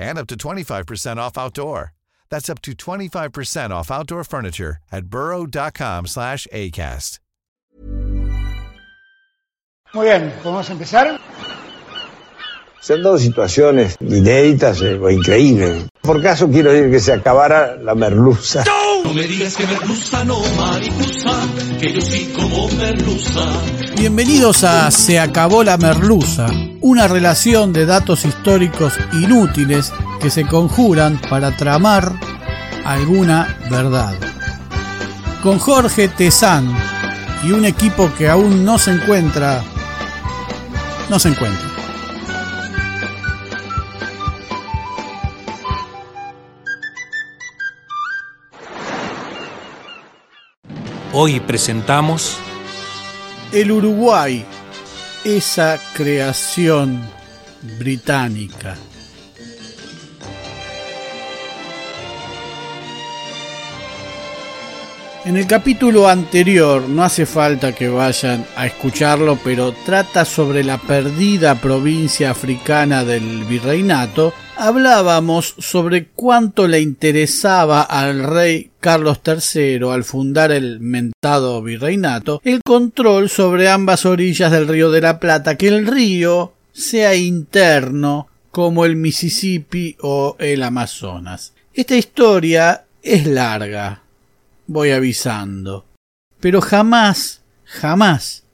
and up to 25% off outdoor. That's up to 25% off outdoor furniture at burrow.com slash ACAST. Muy bien, ¿podemos empezar? Son dos situaciones inéditas eh, o increíbles. Por caso quiero decir que se acabara la merluza. No me digas que merluza, no mariposa, que yo sí como merluza. Bienvenidos a Se acabó la merluza, una relación de datos históricos inútiles que se conjuran para tramar alguna verdad. Con Jorge Tezán y un equipo que aún no se encuentra, no se encuentra. Hoy presentamos El Uruguay, esa creación británica. En el capítulo anterior, no hace falta que vayan a escucharlo, pero trata sobre la perdida provincia africana del virreinato, hablábamos sobre cuánto le interesaba al rey Carlos III al fundar el mentado virreinato el control sobre ambas orillas del río de la Plata, que el río sea interno como el Mississippi o el Amazonas. Esta historia es larga, voy avisando, pero jamás, jamás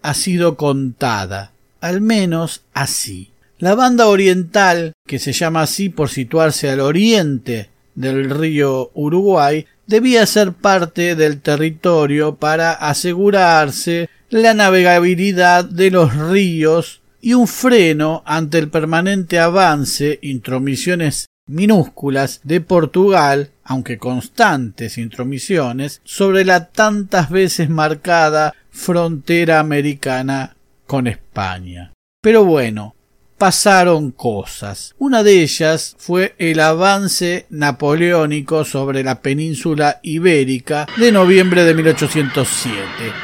ha sido contada, al menos así. La banda oriental, que se llama así por situarse al oriente del río Uruguay, debía ser parte del territorio para asegurarse la navegabilidad de los ríos y un freno ante el permanente avance, intromisiones minúsculas de Portugal, aunque constantes intromisiones, sobre la tantas veces marcada frontera americana con España. Pero bueno, pasaron cosas. Una de ellas fue el avance napoleónico sobre la península ibérica de noviembre de 1807.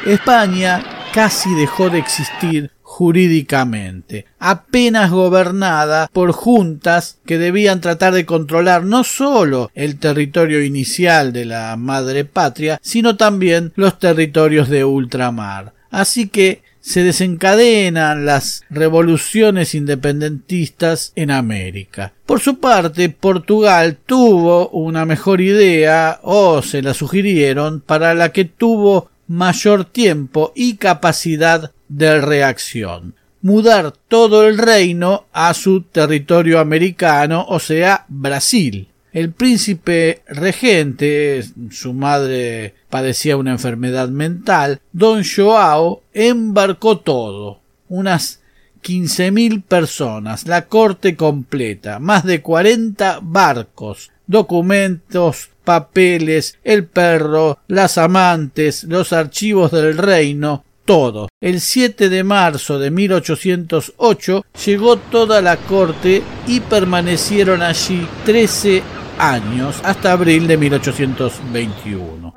España casi dejó de existir jurídicamente, apenas gobernada por juntas que debían tratar de controlar no sólo el territorio inicial de la madre patria, sino también los territorios de ultramar. Así que se desencadenan las revoluciones independentistas en América. Por su parte, Portugal tuvo una mejor idea o se la sugirieron para la que tuvo mayor tiempo y capacidad de reacción. Mudar todo el reino a su territorio americano, o sea, Brasil. El príncipe regente, su madre padecía una enfermedad mental, don Joao embarcó todo, unas quince mil personas, la corte completa, más de cuarenta barcos, documentos, papeles, el perro, las amantes, los archivos del reino, todo. El 7 de marzo de 1808 llegó toda la corte y permanecieron allí trece años hasta abril de 1821.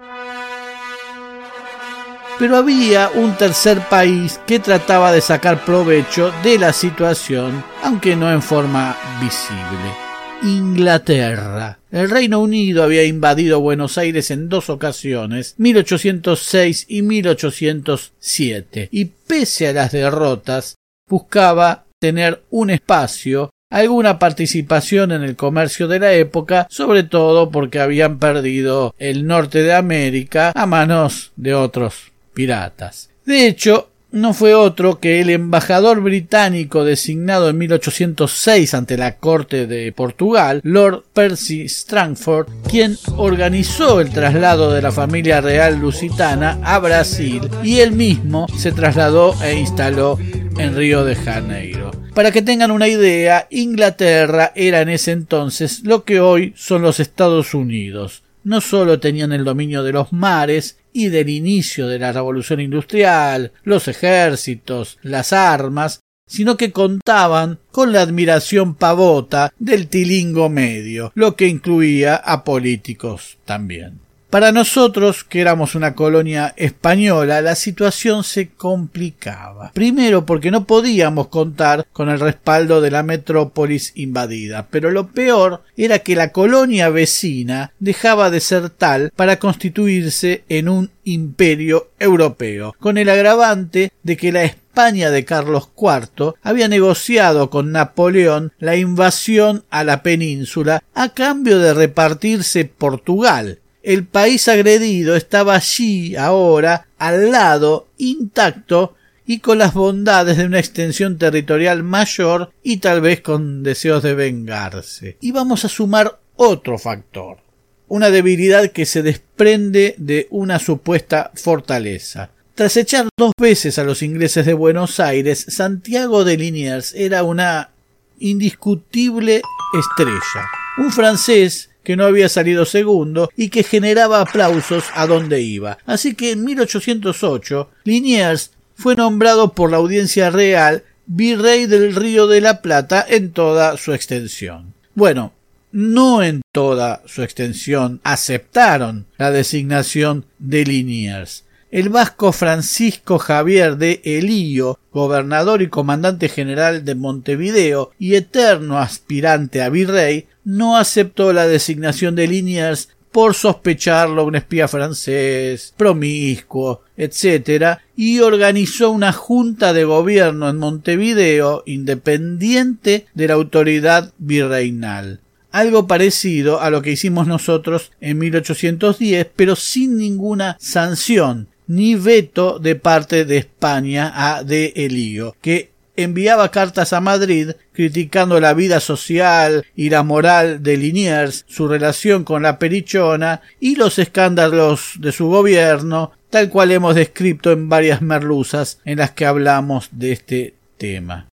Pero había un tercer país que trataba de sacar provecho de la situación, aunque no en forma visible. Inglaterra. El Reino Unido había invadido Buenos Aires en dos ocasiones, 1806 y 1807, y pese a las derrotas, buscaba tener un espacio, alguna participación en el comercio de la época, sobre todo porque habían perdido el norte de América a manos de otros piratas. De hecho, no fue otro que el embajador británico designado en 1806 ante la corte de Portugal, Lord Percy Strangford, quien organizó el traslado de la familia real lusitana a Brasil y él mismo se trasladó e instaló en Río de Janeiro. Para que tengan una idea, Inglaterra era en ese entonces lo que hoy son los Estados Unidos. No solo tenían el dominio de los mares, y del inicio de la revolución industrial, los ejércitos, las armas, sino que contaban con la admiración pavota del tilingo medio, lo que incluía a políticos también. Para nosotros, que éramos una colonia española, la situación se complicaba. Primero porque no podíamos contar con el respaldo de la metrópolis invadida, pero lo peor era que la colonia vecina dejaba de ser tal para constituirse en un imperio europeo, con el agravante de que la España de Carlos IV había negociado con Napoleón la invasión a la península a cambio de repartirse Portugal, el país agredido estaba allí ahora, al lado, intacto, y con las bondades de una extensión territorial mayor y tal vez con deseos de vengarse. Y vamos a sumar otro factor, una debilidad que se desprende de una supuesta fortaleza. Tras echar dos veces a los ingleses de Buenos Aires, Santiago de Liniers era una indiscutible estrella. Un francés que no había salido segundo y que generaba aplausos a donde iba. Así que en 1808 Liniers fue nombrado por la audiencia real virrey del Río de la Plata en toda su extensión. Bueno, no en toda su extensión aceptaron la designación de Liniers el vasco Francisco Javier de Elío, gobernador y comandante general de Montevideo y eterno aspirante a virrey, no aceptó la designación de Liniers por sospecharlo un espía francés, promiscuo, etc., y organizó una junta de gobierno en Montevideo independiente de la autoridad virreinal. Algo parecido a lo que hicimos nosotros en 1810, pero sin ninguna sanción, ni veto de parte de España a de Elío, que enviaba cartas a Madrid criticando la vida social y la moral de Liniers, su relación con la perichona y los escándalos de su gobierno, tal cual hemos descrito en varias merluzas en las que hablamos de este tema.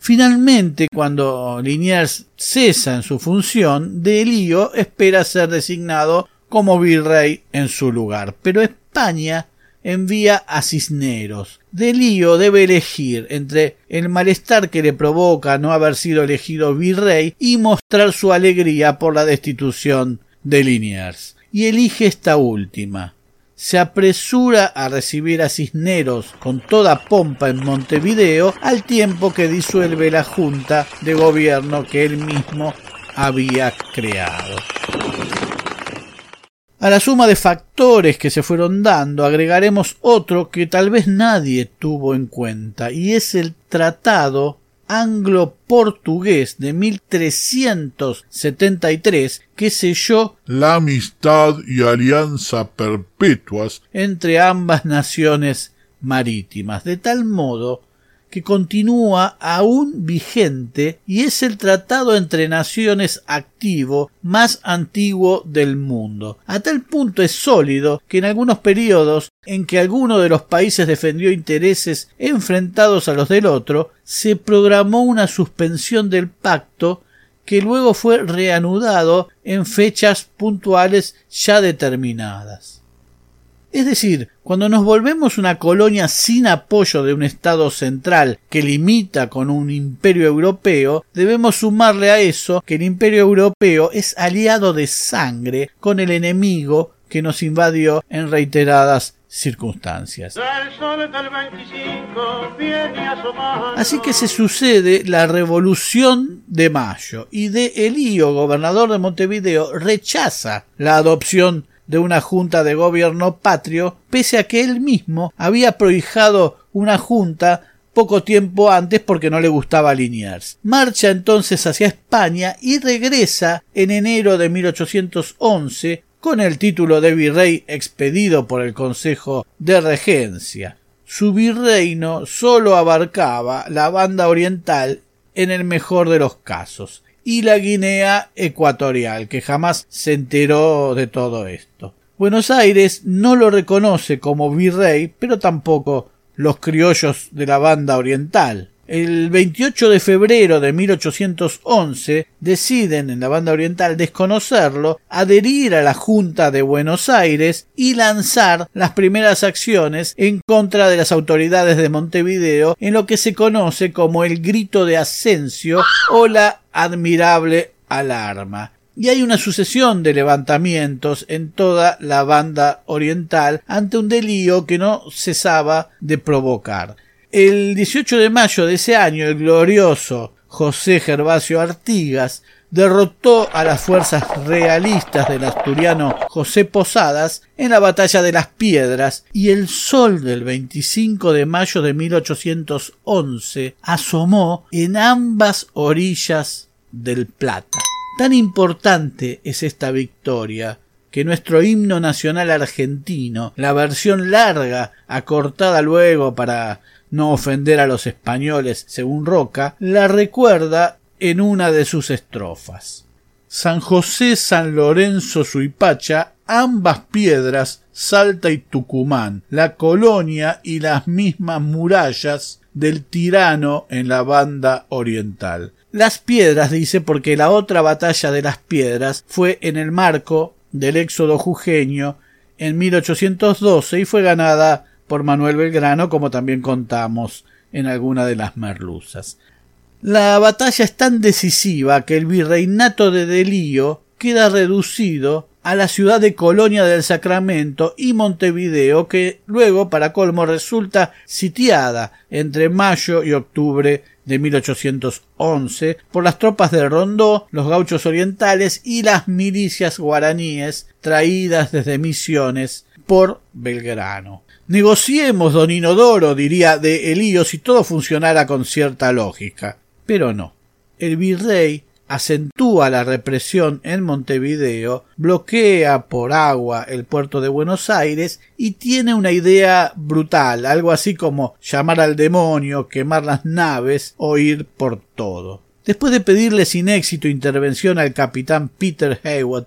Finalmente, cuando Liniers cesa en su función, de Elío espera ser designado como virrey en su lugar, pero España envía a Cisneros. Delío debe elegir entre el malestar que le provoca no haber sido elegido virrey y mostrar su alegría por la destitución de Liniers. Y elige esta última. Se apresura a recibir a Cisneros con toda pompa en Montevideo al tiempo que disuelve la junta de gobierno que él mismo había creado. A la suma de factores que se fueron dando agregaremos otro que tal vez nadie tuvo en cuenta y es el Tratado anglo-portugués de 1373 que selló la amistad y alianza perpetuas entre ambas naciones marítimas, de tal modo que continúa aún vigente y es el tratado entre naciones activo más antiguo del mundo. A tal punto es sólido que en algunos periodos en que alguno de los países defendió intereses enfrentados a los del otro, se programó una suspensión del pacto que luego fue reanudado en fechas puntuales ya determinadas. Es decir, cuando nos volvemos una colonia sin apoyo de un Estado central que limita con un imperio europeo, debemos sumarle a eso que el imperio europeo es aliado de sangre con el enemigo que nos invadió en reiteradas circunstancias. Así que se sucede la Revolución de Mayo y de Elío, gobernador de Montevideo, rechaza la adopción de una junta de gobierno patrio, pese a que él mismo había prohijado una junta poco tiempo antes porque no le gustaba Liniers. Marcha entonces hacia España y regresa en enero de 1811 con el título de virrey expedido por el Consejo de Regencia. Su virreino sólo abarcaba la banda oriental en el mejor de los casos y la Guinea ecuatorial, que jamás se enteró de todo esto. Buenos Aires no lo reconoce como virrey, pero tampoco los criollos de la banda oriental. El 28 de febrero de 1811 deciden en la banda oriental desconocerlo, adherir a la Junta de Buenos Aires y lanzar las primeras acciones en contra de las autoridades de Montevideo en lo que se conoce como el grito de Ascencio o la admirable alarma y hay una sucesión de levantamientos en toda la banda oriental ante un delío que no cesaba de provocar. El 18 de mayo de ese año, el glorioso José Gervasio Artigas derrotó a las fuerzas realistas del asturiano José Posadas en la batalla de las Piedras y el sol del 25 de mayo de 1811 asomó en ambas orillas del Plata. Tan importante es esta victoria que nuestro himno nacional argentino, la versión larga, acortada luego para no ofender a los españoles, según Roca, la recuerda en una de sus estrofas. San José, San Lorenzo, Suipacha, ambas piedras, Salta y Tucumán, la colonia y las mismas murallas del tirano en la banda oriental. Las piedras, dice, porque la otra batalla de las piedras fue en el marco del éxodo jujeño en 1812 y fue ganada por Manuel Belgrano, como también contamos en alguna de las merluzas. La batalla es tan decisiva que el virreinato de Delío queda reducido a la ciudad de Colonia del Sacramento y Montevideo, que luego, para colmo, resulta sitiada entre mayo y octubre de 1811 por las tropas de Rondó, los gauchos orientales y las milicias guaraníes traídas desde Misiones por Belgrano. Negociemos, don Inodoro, diría de Elío, si todo funcionara con cierta lógica. Pero no. El virrey acentúa la represión en Montevideo, bloquea por agua el puerto de Buenos Aires y tiene una idea brutal, algo así como llamar al demonio, quemar las naves o ir por todo. Después de pedirle sin éxito intervención al capitán Peter Hayward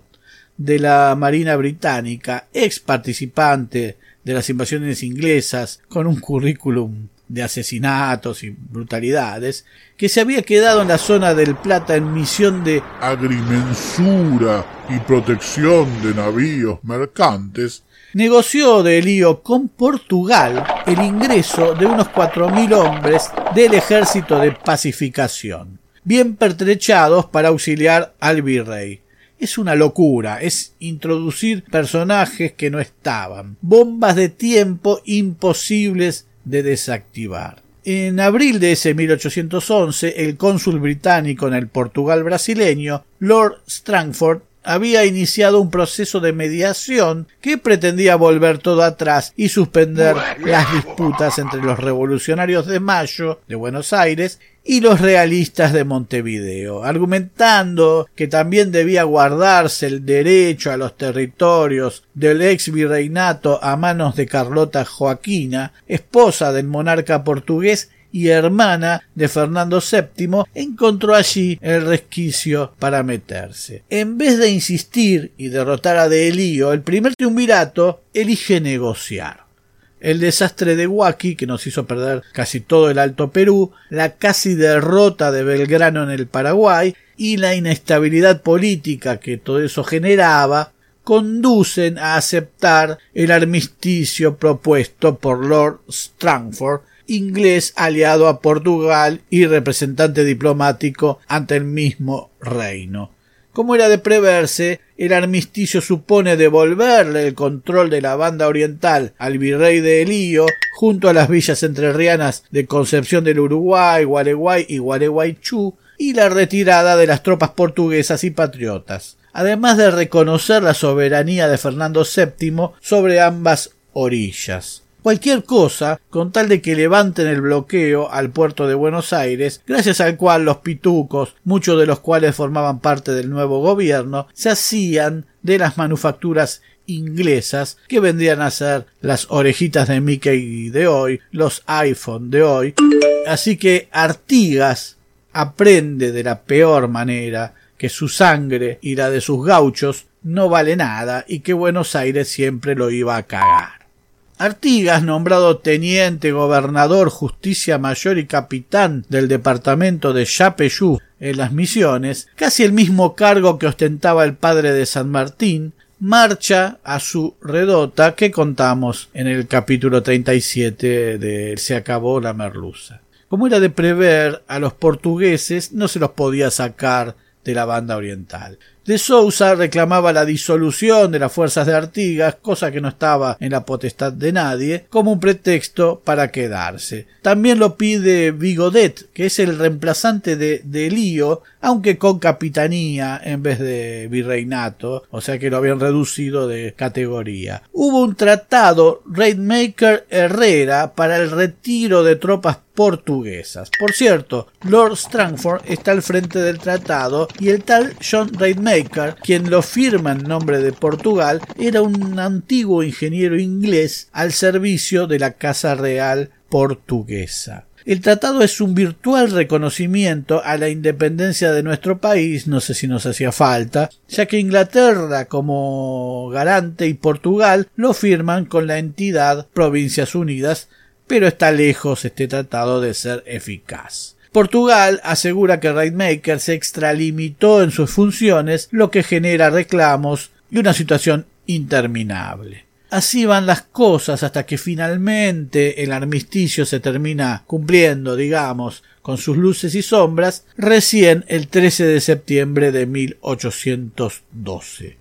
de la Marina Británica, ex participante de las invasiones inglesas con un currículum de asesinatos y brutalidades, que se había quedado en la zona del Plata en misión de agrimensura y protección de navíos mercantes, negoció de lío con Portugal el ingreso de unos cuatro mil hombres del ejército de pacificación, bien pertrechados para auxiliar al virrey. Es una locura, es introducir personajes que no estaban, bombas de tiempo imposibles de desactivar. En abril de ese 1811, el cónsul británico en el Portugal brasileño, Lord Strangford, había iniciado un proceso de mediación que pretendía volver todo atrás y suspender las disputas entre los revolucionarios de Mayo de Buenos Aires y los realistas de Montevideo, argumentando que también debía guardarse el derecho a los territorios del ex virreinato a manos de Carlota Joaquina, esposa del monarca portugués y hermana de Fernando VII, encontró allí el resquicio para meterse. En vez de insistir y derrotar a De Elío, el primer triunvirato elige negociar. El desastre de Huaki, que nos hizo perder casi todo el Alto Perú, la casi derrota de Belgrano en el Paraguay y la inestabilidad política que todo eso generaba, conducen a aceptar el armisticio propuesto por Lord Strangford inglés aliado a Portugal y representante diplomático ante el mismo reino. Como era de preverse, el armisticio supone devolverle el control de la banda oriental al virrey de Elío, junto a las villas entrerrianas de Concepción del Uruguay, Gualeguay y Gualeguaychú, y la retirada de las tropas portuguesas y patriotas, además de reconocer la soberanía de Fernando VII sobre ambas orillas cualquier cosa con tal de que levanten el bloqueo al puerto de Buenos Aires, gracias al cual los pitucos, muchos de los cuales formaban parte del nuevo gobierno, se hacían de las manufacturas inglesas que vendrían a ser las orejitas de Mickey de hoy, los iPhone de hoy. Así que Artigas aprende de la peor manera que su sangre y la de sus gauchos no vale nada y que Buenos Aires siempre lo iba a cagar. Artigas, nombrado teniente, gobernador, justicia mayor y capitán del departamento de Yapeyú en las misiones, casi el mismo cargo que ostentaba el padre de San Martín, marcha a su redota que contamos en el capítulo 37 de Se acabó la merluza. Como era de prever, a los portugueses no se los podía sacar de la banda oriental. De Sousa reclamaba la disolución de las fuerzas de Artigas, cosa que no estaba en la potestad de nadie, como un pretexto para quedarse. También lo pide Vigodet, que es el reemplazante de, de Lío, aunque con capitanía en vez de virreinato, o sea que lo habían reducido de categoría. Hubo un tratado Raidmaker Herrera para el retiro de tropas portuguesas. Por cierto, Lord Strangford está al frente del tratado y el tal John Quien lo firma en nombre de Portugal, era un antiguo ingeniero inglés al servicio de la Casa Real portuguesa. El tratado es un virtual reconocimiento a la independencia de nuestro país, no sé si nos hacía falta, ya que Inglaterra como garante y Portugal lo firman con la entidad Provincias Unidas, pero está lejos este tratado de ser eficaz. Portugal asegura que Raidmaker se extralimitó en sus funciones, lo que genera reclamos y una situación interminable. Así van las cosas hasta que finalmente el armisticio se termina cumpliendo, digamos, con sus luces y sombras, recién el 13 de septiembre de 1812.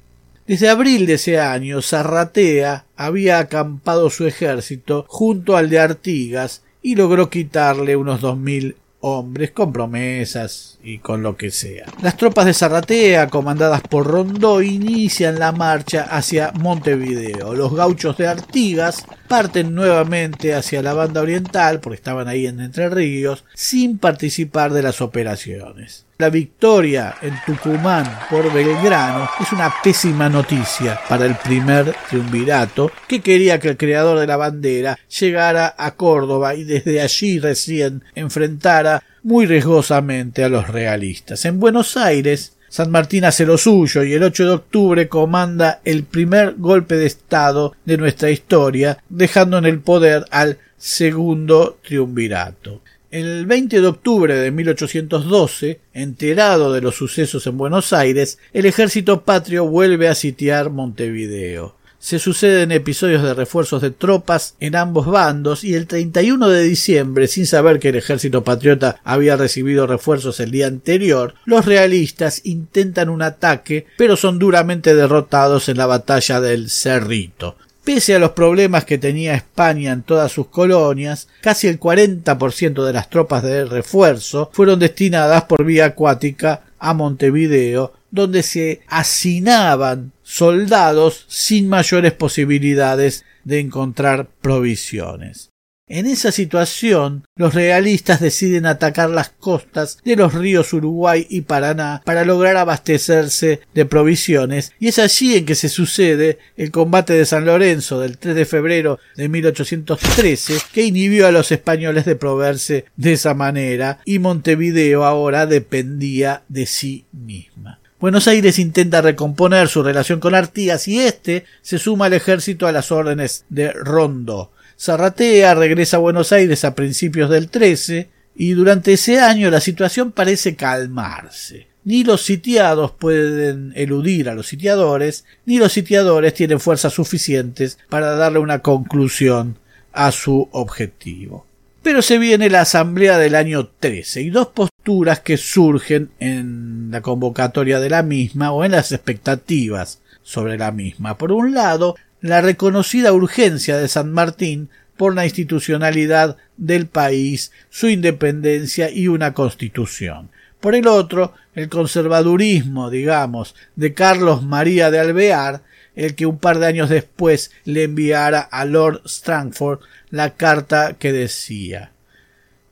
Desde abril de ese año, Zarratea había acampado su ejército junto al de Artigas y logró quitarle unos dos mil hombres con promesas y con lo que sea. Las tropas de Zarratea, comandadas por Rondó, inician la marcha hacia Montevideo. Los gauchos de Artigas parten nuevamente hacia la banda oriental, porque estaban ahí en Entre Ríos, sin participar de las operaciones. La victoria en Tucumán por Belgrano es una pésima noticia para el primer triunvirato que quería que el creador de la bandera llegara a Córdoba y desde allí recién enfrentara muy riesgosamente a los realistas. En Buenos Aires, San Martín hace lo suyo y el 8 de octubre comanda el primer golpe de Estado de nuestra historia, dejando en el poder al segundo triunvirato. El 20 de octubre de 1812, enterado de los sucesos en Buenos Aires, el ejército patrio vuelve a sitiar Montevideo. Se suceden episodios de refuerzos de tropas en ambos bandos y el 31 de diciembre, sin saber que el ejército patriota había recibido refuerzos el día anterior, los realistas intentan un ataque, pero son duramente derrotados en la batalla del Cerrito. Pese a los problemas que tenía España en todas sus colonias, casi el 40% de las tropas de refuerzo fueron destinadas por vía acuática a Montevideo, donde se hacinaban soldados sin mayores posibilidades de encontrar provisiones. En esa situación, los realistas deciden atacar las costas de los ríos Uruguay y Paraná para lograr abastecerse de provisiones, y es allí en que se sucede el combate de San Lorenzo del 3 de febrero de 1813, que inhibió a los españoles de proveerse de esa manera, y Montevideo ahora dependía de sí misma. Buenos Aires intenta recomponer su relación con Artigas y éste se suma al ejército a las órdenes de Rondo. Zarratea regresa a Buenos Aires a principios del 13 y durante ese año la situación parece calmarse. Ni los sitiados pueden eludir a los sitiadores, ni los sitiadores tienen fuerzas suficientes para darle una conclusión a su objetivo. Pero se viene la asamblea del año 13 y dos posturas que surgen en la convocatoria de la misma o en las expectativas sobre la misma. Por un lado, la reconocida urgencia de San Martín por la institucionalidad del país, su independencia y una constitución. Por el otro, el conservadurismo, digamos, de Carlos María de Alvear, el que un par de años después le enviara a Lord Strangford la carta que decía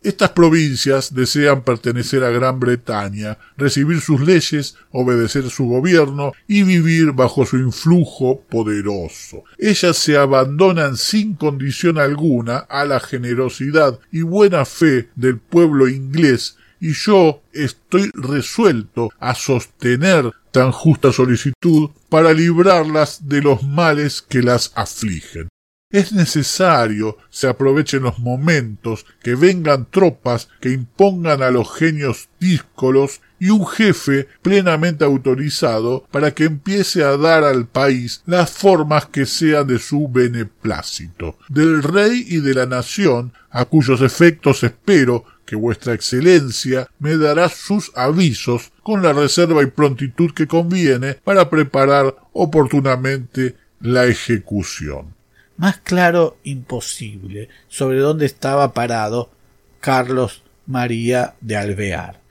estas provincias desean pertenecer a Gran Bretaña, recibir sus leyes, obedecer su gobierno y vivir bajo su influjo poderoso. Ellas se abandonan sin condición alguna a la generosidad y buena fe del pueblo inglés y yo estoy resuelto a sostener tan justa solicitud para librarlas de los males que las afligen. Es necesario se aprovechen los momentos, que vengan tropas que impongan a los genios díscolos y un jefe plenamente autorizado para que empiece a dar al país las formas que sean de su beneplácito, del rey y de la nación, a cuyos efectos espero que vuestra excelencia me dará sus avisos con la reserva y prontitud que conviene para preparar oportunamente la ejecución más claro imposible sobre dónde estaba parado Carlos María de Alvear.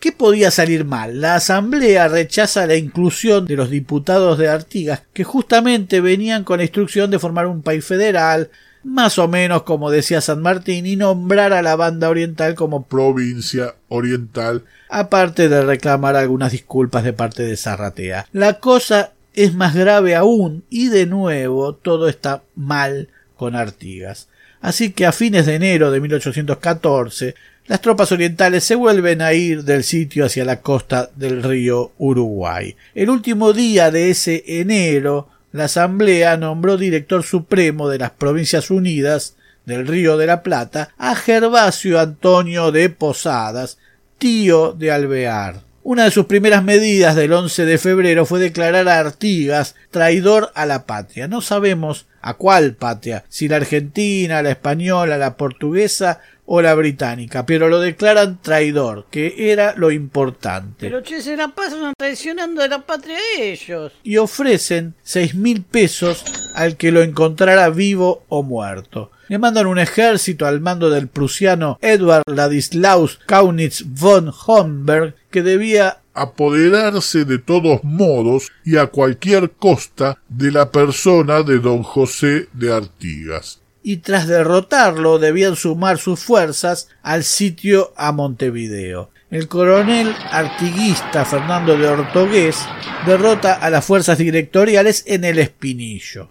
¿Qué podía salir mal? La Asamblea rechaza la inclusión de los diputados de Artigas, que justamente venían con la instrucción de formar un país federal, más o menos como decía San Martín, y nombrar a la banda oriental como provincia oriental, aparte de reclamar algunas disculpas de parte de Zarratea. La cosa es más grave aún y de nuevo todo está mal con Artigas. Así que a fines de enero de 1814 las tropas orientales se vuelven a ir del sitio hacia la costa del río Uruguay. El último día de ese enero la Asamblea nombró director supremo de las Provincias Unidas del Río de la Plata a Gervasio Antonio de Posadas, tío de Alvear. Una de sus primeras medidas del 11 de febrero fue declarar a Artigas traidor a la patria. No sabemos a cuál patria, si la argentina, la española, la portuguesa o la británica, pero lo declaran traidor, que era lo importante. Pero che, se la pasan traicionando a la patria de ellos. Y ofrecen seis mil pesos al que lo encontrara vivo o muerto. Le mandan un ejército al mando del prusiano Edward Ladislaus Kaunitz von Homberg que debía apoderarse de todos modos y a cualquier costa de la persona de don José de Artigas. Y tras derrotarlo debían sumar sus fuerzas al sitio a Montevideo. El coronel artiguista Fernando de Ortogués derrota a las fuerzas directoriales en el Espinillo.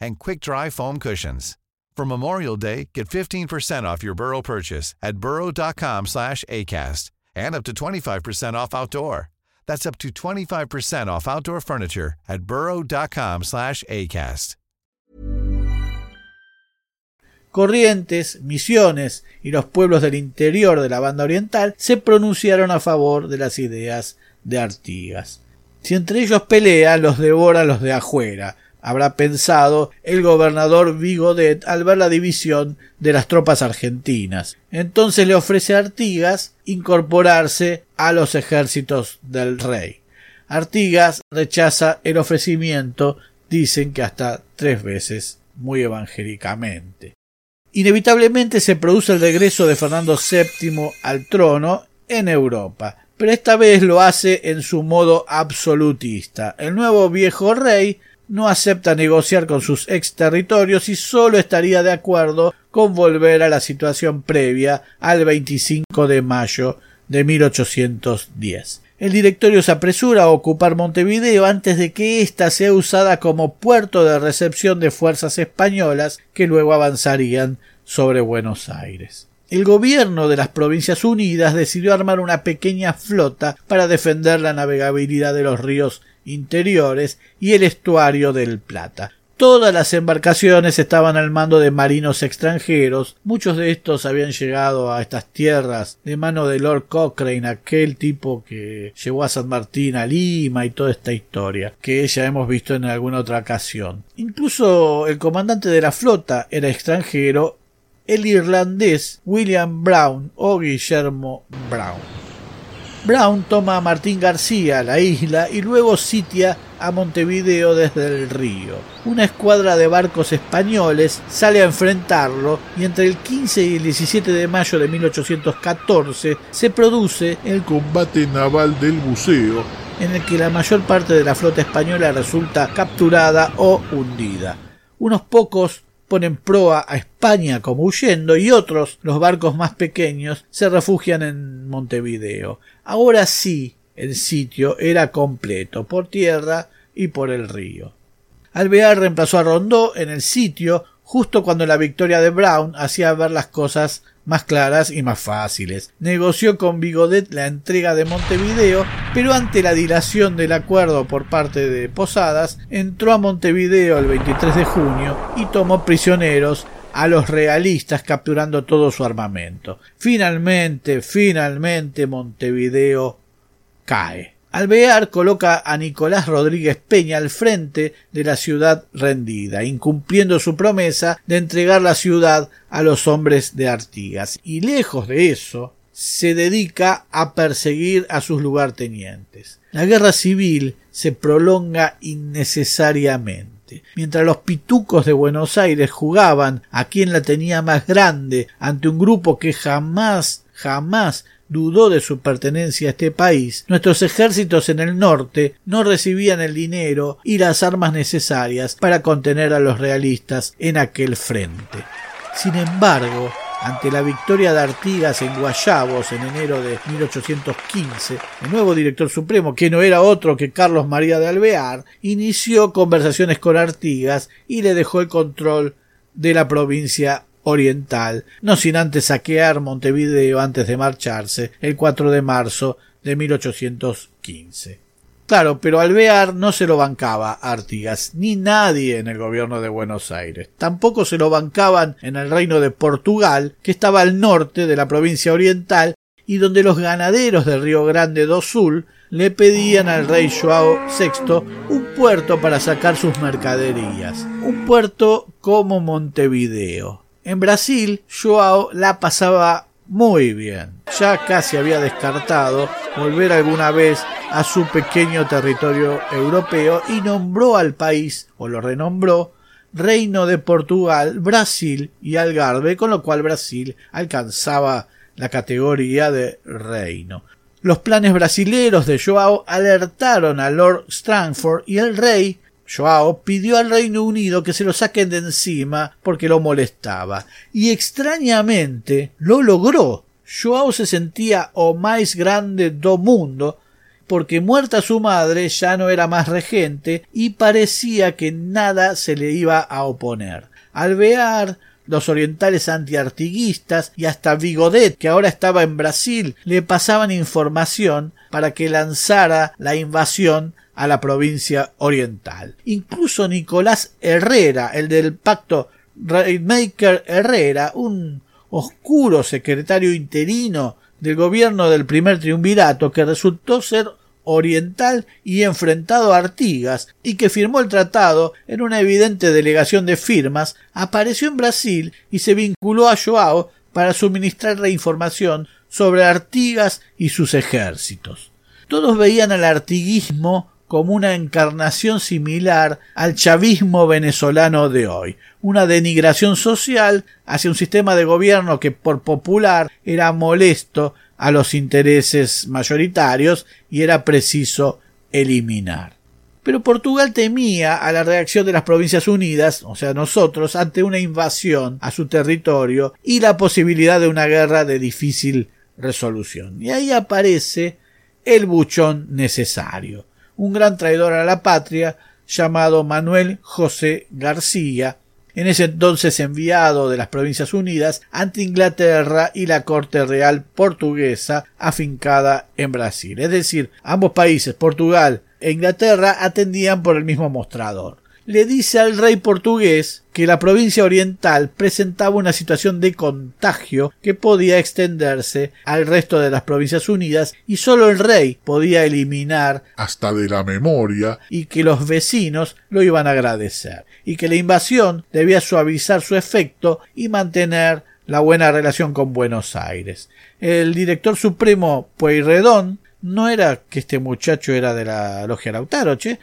and quick-dry foam cushions. For Memorial Day, get 15% off your Burrow purchase at burrow.com slash ACAST and up to 25% off outdoor. That's up to 25% off outdoor furniture at burrow.com slash ACAST. Corrientes, Misiones y los pueblos del interior de la banda oriental se pronunciaron a favor de las ideas de Artigas. Si entre ellos pelean, los devora los de afuera, habrá pensado el gobernador Vigodet al ver la división de las tropas argentinas. Entonces le ofrece a Artigas incorporarse a los ejércitos del rey. Artigas rechaza el ofrecimiento, dicen que hasta tres veces, muy evangélicamente. Inevitablemente se produce el regreso de Fernando VII al trono en Europa, pero esta vez lo hace en su modo absolutista. El nuevo viejo rey no acepta negociar con sus ex territorios y solo estaría de acuerdo con volver a la situación previa al 25 de mayo de 1810. El directorio se apresura a ocupar Montevideo antes de que ésta sea usada como puerto de recepción de fuerzas españolas que luego avanzarían sobre Buenos Aires. El gobierno de las Provincias Unidas decidió armar una pequeña flota para defender la navegabilidad de los ríos interiores y el estuario del Plata. Todas las embarcaciones estaban al mando de marinos extranjeros, muchos de estos habían llegado a estas tierras de mano de Lord Cochrane, aquel tipo que llevó a San Martín a Lima y toda esta historia, que ya hemos visto en alguna otra ocasión. Incluso el comandante de la flota era extranjero, el irlandés William Brown o Guillermo Brown. Brown toma a Martín García, la isla, y luego sitia a Montevideo desde el río. Una escuadra de barcos españoles sale a enfrentarlo y entre el 15 y el 17 de mayo de 1814 se produce el combate naval del buceo en el que la mayor parte de la flota española resulta capturada o hundida. Unos pocos ponen proa a España como huyendo y otros, los barcos más pequeños, se refugian en Montevideo. Ahora sí, el sitio era completo, por tierra y por el río. Alvear reemplazó a Rondó en el sitio justo cuando la victoria de Brown hacía ver las cosas más claras y más fáciles. Negoció con Bigodet la entrega de Montevideo, pero ante la dilación del acuerdo por parte de Posadas, entró a Montevideo el 23 de junio y tomó prisioneros a los realistas capturando todo su armamento. Finalmente, finalmente Montevideo cae. Alvear coloca a Nicolás Rodríguez Peña al frente de la ciudad rendida, incumpliendo su promesa de entregar la ciudad a los hombres de Artigas. Y lejos de eso, se dedica a perseguir a sus lugartenientes. La guerra civil se prolonga innecesariamente. Mientras los pitucos de Buenos Aires jugaban a quien la tenía más grande ante un grupo que jamás, jamás dudó de su pertenencia a este país, nuestros ejércitos en el norte no recibían el dinero y las armas necesarias para contener a los realistas en aquel frente. Sin embargo, ante la victoria de Artigas en Guayabos en enero de 1815, el nuevo director supremo, que no era otro que Carlos María de Alvear, inició conversaciones con Artigas y le dejó el control de la provincia oriental, no sin antes saquear Montevideo antes de marcharse el 4 de marzo de 1815. Claro, pero Alvear no se lo bancaba Artigas, ni nadie en el gobierno de Buenos Aires. Tampoco se lo bancaban en el reino de Portugal, que estaba al norte de la provincia oriental y donde los ganaderos del Río Grande do Sul le pedían al rey Joao VI un puerto para sacar sus mercaderías, un puerto como Montevideo. En Brasil, Joao la pasaba muy bien. Ya casi había descartado volver alguna vez a su pequeño territorio europeo y nombró al país, o lo renombró, Reino de Portugal, Brasil y Algarve, con lo cual Brasil alcanzaba la categoría de reino. Los planes brasileros de Joao alertaron a Lord Strangford y el rey Joao pidió al Reino Unido que se lo saquen de encima porque lo molestaba. Y extrañamente lo logró. Joao se sentía o más grande do mundo porque muerta su madre ya no era más regente y parecía que nada se le iba a oponer. Alvear, los orientales antiartiguistas y hasta Vigodet, que ahora estaba en Brasil, le pasaban información para que lanzara la invasión a la provincia oriental. Incluso Nicolás Herrera, el del pacto Rainmaker Herrera, un oscuro secretario interino del gobierno del primer triunvirato que resultó ser oriental y enfrentado a Artigas y que firmó el tratado en una evidente delegación de firmas, apareció en Brasil y se vinculó a Joao para suministrarle información sobre Artigas y sus ejércitos. Todos veían al artiguismo como una encarnación similar al chavismo venezolano de hoy, una denigración social hacia un sistema de gobierno que por popular era molesto a los intereses mayoritarios y era preciso eliminar. Pero Portugal temía a la reacción de las Provincias Unidas, o sea nosotros, ante una invasión a su territorio y la posibilidad de una guerra de difícil resolución. Y ahí aparece el buchón necesario, un gran traidor a la patria llamado Manuel José García, en ese entonces enviado de las Provincias Unidas ante Inglaterra y la corte real portuguesa afincada en Brasil. Es decir, ambos países, Portugal e Inglaterra, atendían por el mismo mostrador le dice al rey portugués que la provincia oriental presentaba una situación de contagio que podía extenderse al resto de las provincias unidas y solo el rey podía eliminar hasta de la memoria y que los vecinos lo iban a agradecer y que la invasión debía suavizar su efecto y mantener la buena relación con Buenos Aires. El director supremo Pueyrredón no era que este muchacho era de la logia Lautaroche,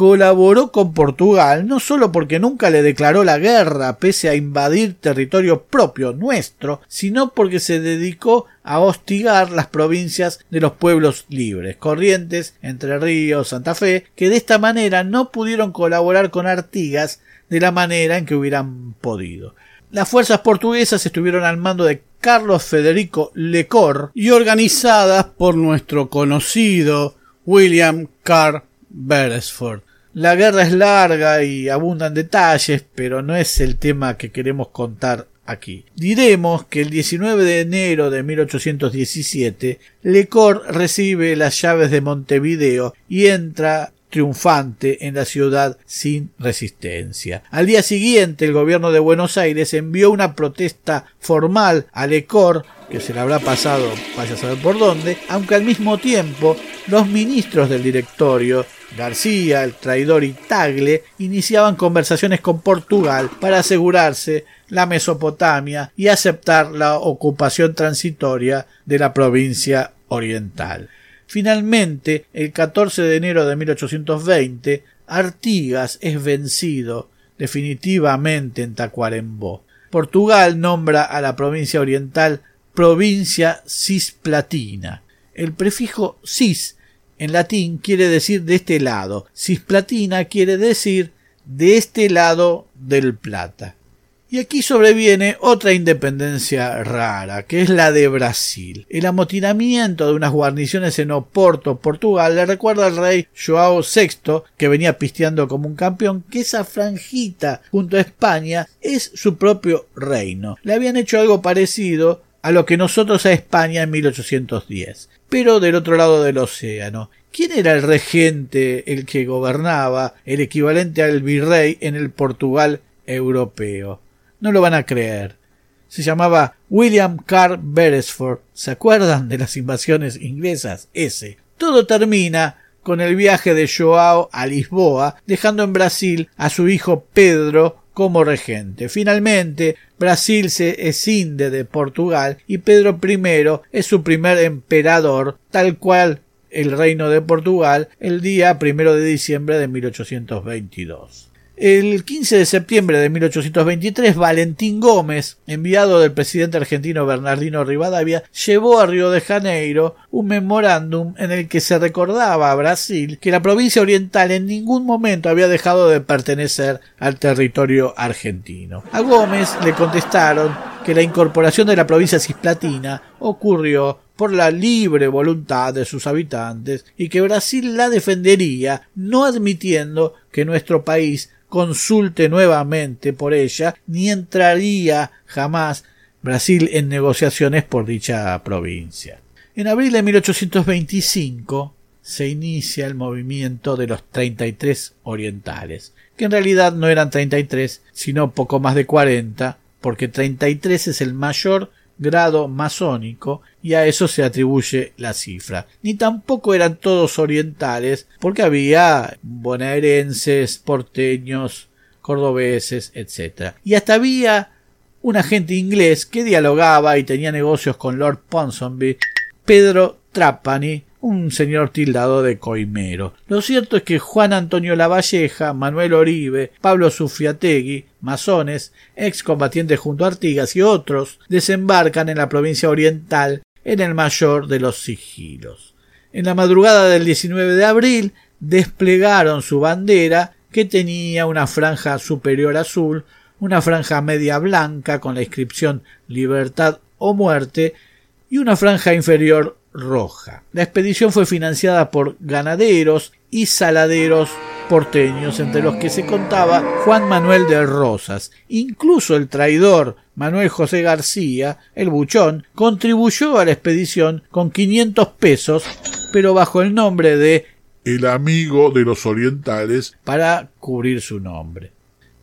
colaboró con Portugal no solo porque nunca le declaró la guerra pese a invadir territorio propio nuestro, sino porque se dedicó a hostigar las provincias de los pueblos libres, Corrientes, Entre Ríos, Santa Fe, que de esta manera no pudieron colaborar con Artigas de la manera en que hubieran podido. Las fuerzas portuguesas estuvieron al mando de Carlos Federico Lecor y organizadas por nuestro conocido William Carr Beresford. La guerra es larga y abundan detalles, pero no es el tema que queremos contar aquí. Diremos que el 19 de enero de 1817, Lecor recibe las llaves de Montevideo y entra triunfante en la ciudad sin resistencia. Al día siguiente, el gobierno de Buenos Aires envió una protesta formal a Lecor, que se le habrá pasado, vaya a saber por dónde, aunque al mismo tiempo los ministros del directorio García, el traidor y Tagle iniciaban conversaciones con Portugal para asegurarse la Mesopotamia y aceptar la ocupación transitoria de la provincia oriental. Finalmente, el 14 de enero de 1820, Artigas es vencido definitivamente en Tacuarembó. Portugal nombra a la provincia oriental provincia cisplatina. El prefijo cis en latín quiere decir de este lado. Cisplatina quiere decir de este lado del Plata. Y aquí sobreviene otra independencia rara, que es la de Brasil. El amotinamiento de unas guarniciones en Oporto, Portugal, le recuerda al rey Joao VI, que venía pisteando como un campeón, que esa franjita junto a España es su propio reino. Le habían hecho algo parecido a lo que nosotros a España en 1810 pero del otro lado del océano. ¿Quién era el regente, el que gobernaba, el equivalente al virrey en el Portugal europeo? No lo van a creer. Se llamaba William Carr Beresford. ¿Se acuerdan de las invasiones inglesas? Ese. Todo termina con el viaje de Joao a Lisboa, dejando en Brasil a su hijo Pedro como regente. Finalmente, Brasil se escinde de Portugal y Pedro I es su primer emperador, tal cual el reino de Portugal, el día primero de diciembre de 1822. El 15 de septiembre de 1823, Valentín Gómez, enviado del presidente argentino Bernardino Rivadavia, llevó a Río de Janeiro un memorándum en el que se recordaba a Brasil que la provincia oriental en ningún momento había dejado de pertenecer al territorio argentino. A Gómez le contestaron que la incorporación de la provincia cisplatina ocurrió por la libre voluntad de sus habitantes y que Brasil la defendería, no admitiendo que nuestro país consulte nuevamente por ella, ni entraría jamás Brasil en negociaciones por dicha provincia. En abril de 1825 se inicia el movimiento de los 33 orientales, que en realidad no eran 33, sino poco más de 40, porque 33 es el mayor grado masónico y a eso se atribuye la cifra. Ni tampoco eran todos orientales porque había bonaerenses, porteños, cordobeses, etc. Y hasta había un agente inglés que dialogaba y tenía negocios con Lord Ponsonby, Pedro Trapani, un señor tildado de coimero. Lo cierto es que Juan Antonio Lavalleja, Manuel Oribe, Pablo Sufiategui, masones, excombatientes junto a Artigas y otros, desembarcan en la provincia oriental en el mayor de los sigilos. En la madrugada del 19 de abril desplegaron su bandera que tenía una franja superior azul, una franja media blanca con la inscripción libertad o muerte y una franja inferior Roja. La expedición fue financiada por ganaderos y saladeros porteños, entre los que se contaba Juan Manuel de Rosas. Incluso el traidor Manuel José García, el buchón, contribuyó a la expedición con 500 pesos, pero bajo el nombre de el amigo de los orientales para cubrir su nombre.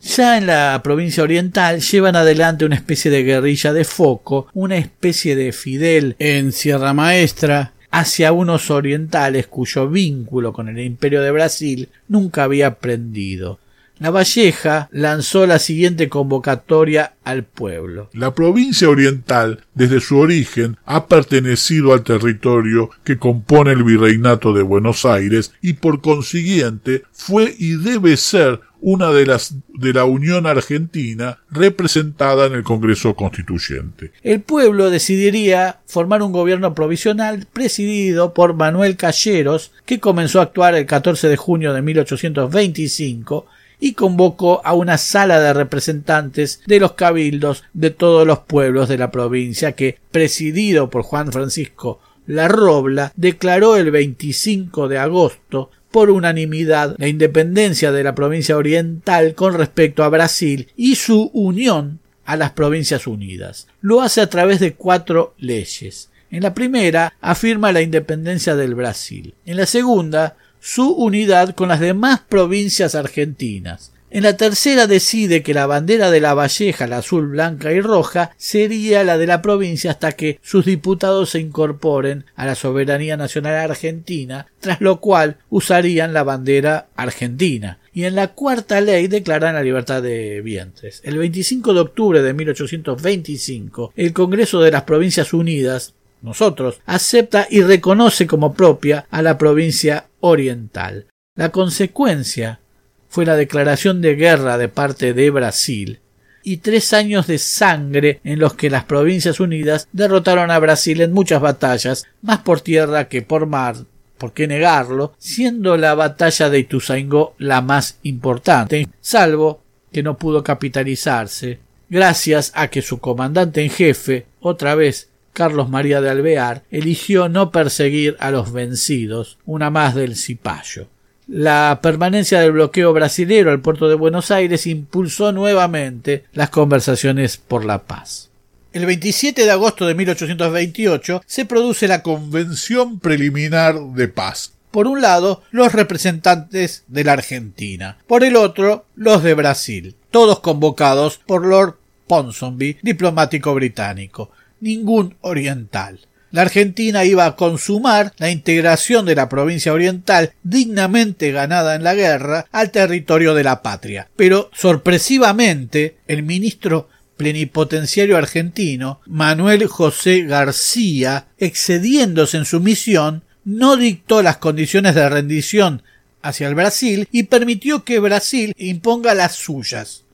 Ya en la provincia oriental llevan adelante una especie de guerrilla de foco, una especie de Fidel en Sierra Maestra, hacia unos orientales cuyo vínculo con el imperio de Brasil nunca había prendido. La Valleja lanzó la siguiente convocatoria al pueblo. La provincia oriental, desde su origen, ha pertenecido al territorio que compone el virreinato de Buenos Aires y por consiguiente fue y debe ser una de las de la Unión Argentina representada en el Congreso Constituyente. El pueblo decidiría formar un gobierno provisional presidido por Manuel Calleros, que comenzó a actuar el 14 de junio de 1825 y convocó a una sala de representantes de los cabildos de todos los pueblos de la provincia que, presidido por Juan Francisco La Robla, declaró el 25 de agosto por unanimidad la independencia de la provincia oriental con respecto a Brasil y su unión a las Provincias Unidas. Lo hace a través de cuatro leyes. En la primera afirma la independencia del Brasil. En la segunda, su unidad con las demás provincias argentinas. En la tercera decide que la bandera de la Valleja, la azul, blanca y roja, sería la de la provincia hasta que sus diputados se incorporen a la soberanía nacional argentina, tras lo cual usarían la bandera argentina. Y en la cuarta ley declaran la libertad de vientres. El 25 de octubre de 1825, el Congreso de las Provincias Unidas nosotros, acepta y reconoce como propia a la provincia oriental. La consecuencia fue la declaración de guerra de parte de Brasil y tres años de sangre en los que las Provincias Unidas derrotaron a Brasil en muchas batallas, más por tierra que por mar, por qué negarlo, siendo la batalla de Ituzaingó la más importante, salvo que no pudo capitalizarse, gracias a que su comandante en jefe, otra vez Carlos María de Alvear, eligió no perseguir a los vencidos, una más del cipayo. La permanencia del bloqueo brasilero al puerto de Buenos Aires impulsó nuevamente las conversaciones por la paz. El 27 de agosto de 1828 se produce la Convención Preliminar de Paz. Por un lado, los representantes de la Argentina, por el otro, los de Brasil, todos convocados por Lord Ponsonby, diplomático británico, ningún oriental. La Argentina iba a consumar la integración de la provincia oriental, dignamente ganada en la guerra, al territorio de la patria. Pero sorpresivamente, el ministro plenipotenciario argentino, Manuel José García, excediéndose en su misión, no dictó las condiciones de rendición hacia el Brasil y permitió que Brasil imponga las suyas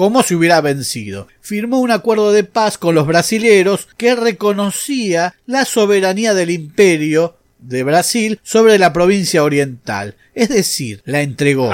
como si hubiera vencido. Firmó un acuerdo de paz con los brasileros que reconocía la soberanía del imperio de Brasil sobre la provincia oriental, es decir, la entregó.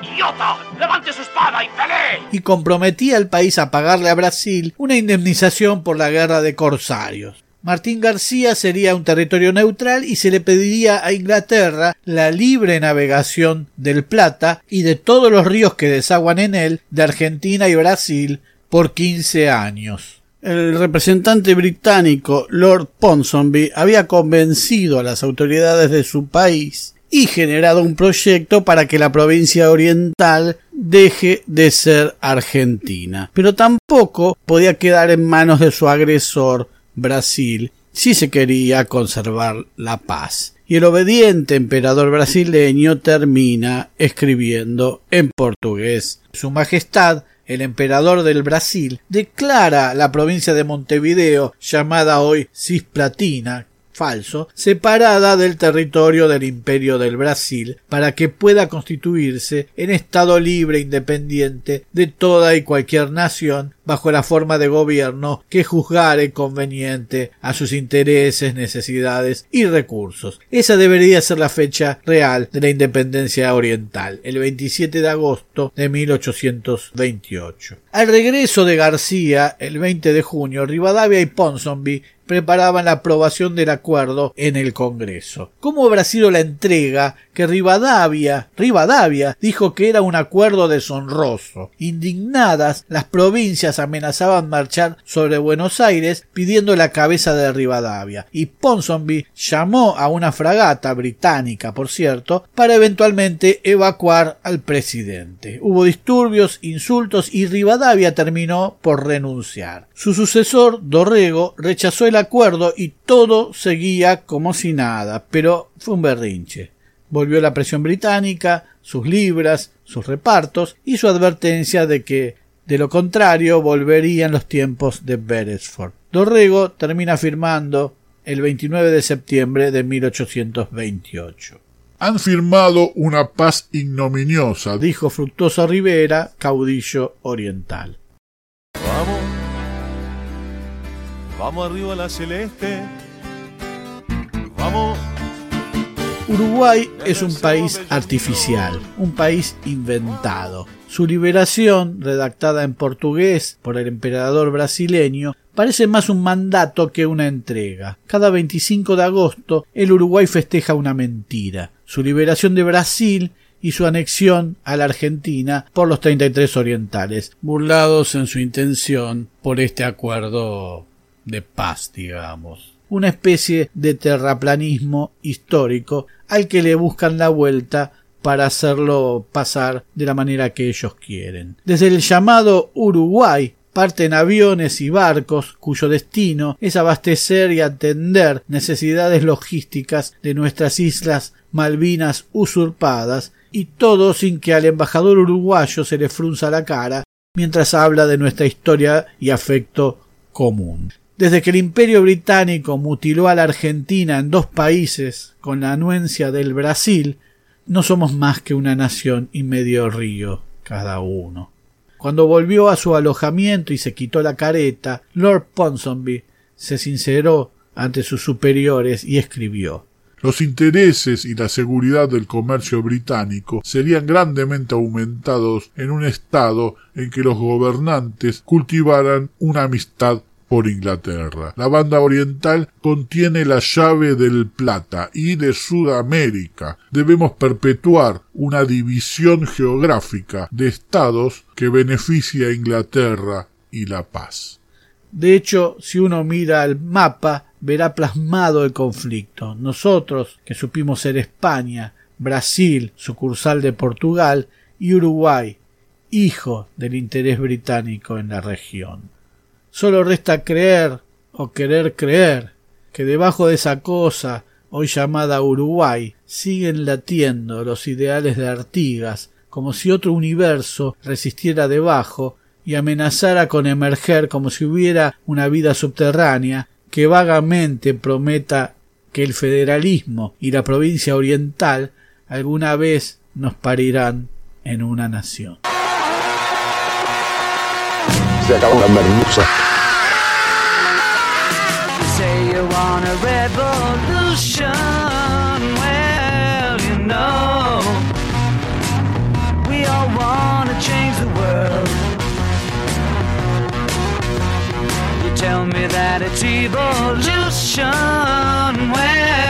¡Idiota! ¡Levante su espada y pelee! Y comprometía al país a pagarle a Brasil una indemnización por la guerra de corsarios. Martín García sería un territorio neutral y se le pediría a Inglaterra la libre navegación del Plata y de todos los ríos que desaguan en él de Argentina y Brasil por quince años. El representante británico Lord Ponsonby había convencido a las autoridades de su país y generado un proyecto para que la provincia oriental deje de ser argentina. Pero tampoco podía quedar en manos de su agresor Brasil si se quería conservar la paz. Y el obediente emperador brasileño termina escribiendo en portugués. Su Majestad, el emperador del Brasil, declara la provincia de Montevideo, llamada hoy Cisplatina, falso, separada del territorio del Imperio del Brasil, para que pueda constituirse en Estado libre e independiente de toda y cualquier nación bajo la forma de gobierno que juzgare conveniente a sus intereses, necesidades y recursos. Esa debería ser la fecha real de la independencia oriental, el 27 de agosto de 1828. Al regreso de García, el 20 de junio, Rivadavia y Ponsonby preparaban la aprobación del acuerdo en el Congreso. ¿Cómo habrá sido la entrega que Rivadavia, Rivadavia dijo que era un acuerdo deshonroso? Indignadas, las provincias amenazaban marchar sobre Buenos Aires pidiendo la cabeza de Rivadavia y Ponsonby llamó a una fragata británica, por cierto, para eventualmente evacuar al presidente. Hubo disturbios, insultos y Rivadavia terminó por renunciar. Su sucesor, Dorrego, rechazó el acuerdo y todo seguía como si nada, pero fue un berrinche. Volvió la presión británica, sus libras, sus repartos y su advertencia de que, de lo contrario, volverían los tiempos de Beresford. Dorrego termina firmando el 29 de septiembre de 1828. Han firmado una paz ignominiosa, dijo Fructuoso Rivera, caudillo oriental. Vamos, vamos arriba a la celeste, vamos. Uruguay es un país artificial, un país inventado. Su liberación, redactada en portugués por el emperador brasileño, parece más un mandato que una entrega. Cada 25 de agosto el Uruguay festeja una mentira, su liberación de Brasil y su anexión a la Argentina por los 33 orientales, burlados en su intención por este acuerdo de paz, digamos. Una especie de terraplanismo histórico al que le buscan la vuelta para hacerlo pasar de la manera que ellos quieren. Desde el llamado Uruguay parten aviones y barcos cuyo destino es abastecer y atender necesidades logísticas de nuestras islas Malvinas usurpadas, y todo sin que al embajador uruguayo se le frunza la cara mientras habla de nuestra historia y afecto común. Desde que el imperio británico mutiló a la Argentina en dos países con la anuencia del Brasil, no somos más que una nación y medio río cada uno. Cuando volvió a su alojamiento y se quitó la careta, Lord Ponsonby se sinceró ante sus superiores y escribió los intereses y la seguridad del comercio británico serían grandemente aumentados en un estado en que los gobernantes cultivaran una amistad por Inglaterra. La banda oriental contiene la llave del Plata y de Sudamérica. Debemos perpetuar una división geográfica de estados que beneficie a Inglaterra y la paz. De hecho, si uno mira el mapa, verá plasmado el conflicto. Nosotros, que supimos ser España, Brasil, sucursal de Portugal, y Uruguay, hijo del interés británico en la región. Solo resta creer o querer creer que debajo de esa cosa, hoy llamada Uruguay, siguen latiendo los ideales de Artigas, como si otro universo resistiera debajo y amenazara con emerger como si hubiera una vida subterránea que vagamente prometa que el federalismo y la provincia oriental alguna vez nos parirán en una nación. Se acabó la merluza. Say you want a revolution. Well, you know, we all want to change the world. You tell me that it's evolution. Well,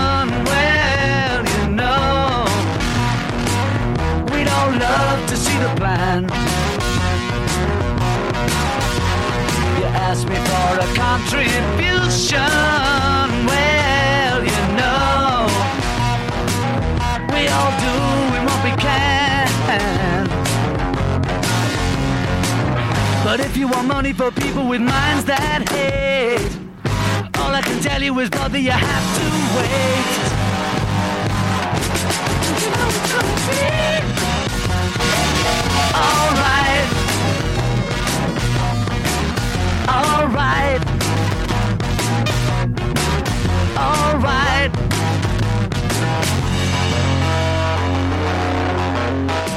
Love to see the plan. You ask me for a contribution. Well, you know, we all do what we can. But if you want money for people with minds that hate, all I can tell you is, brother, you have to wait. You know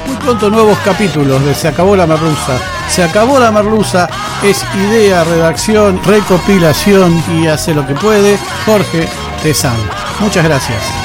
Muy pronto nuevos capítulos de Se acabó la merluza. Se acabó la merluza es idea, redacción, recopilación y hace lo que puede Jorge Tezán. Muchas gracias.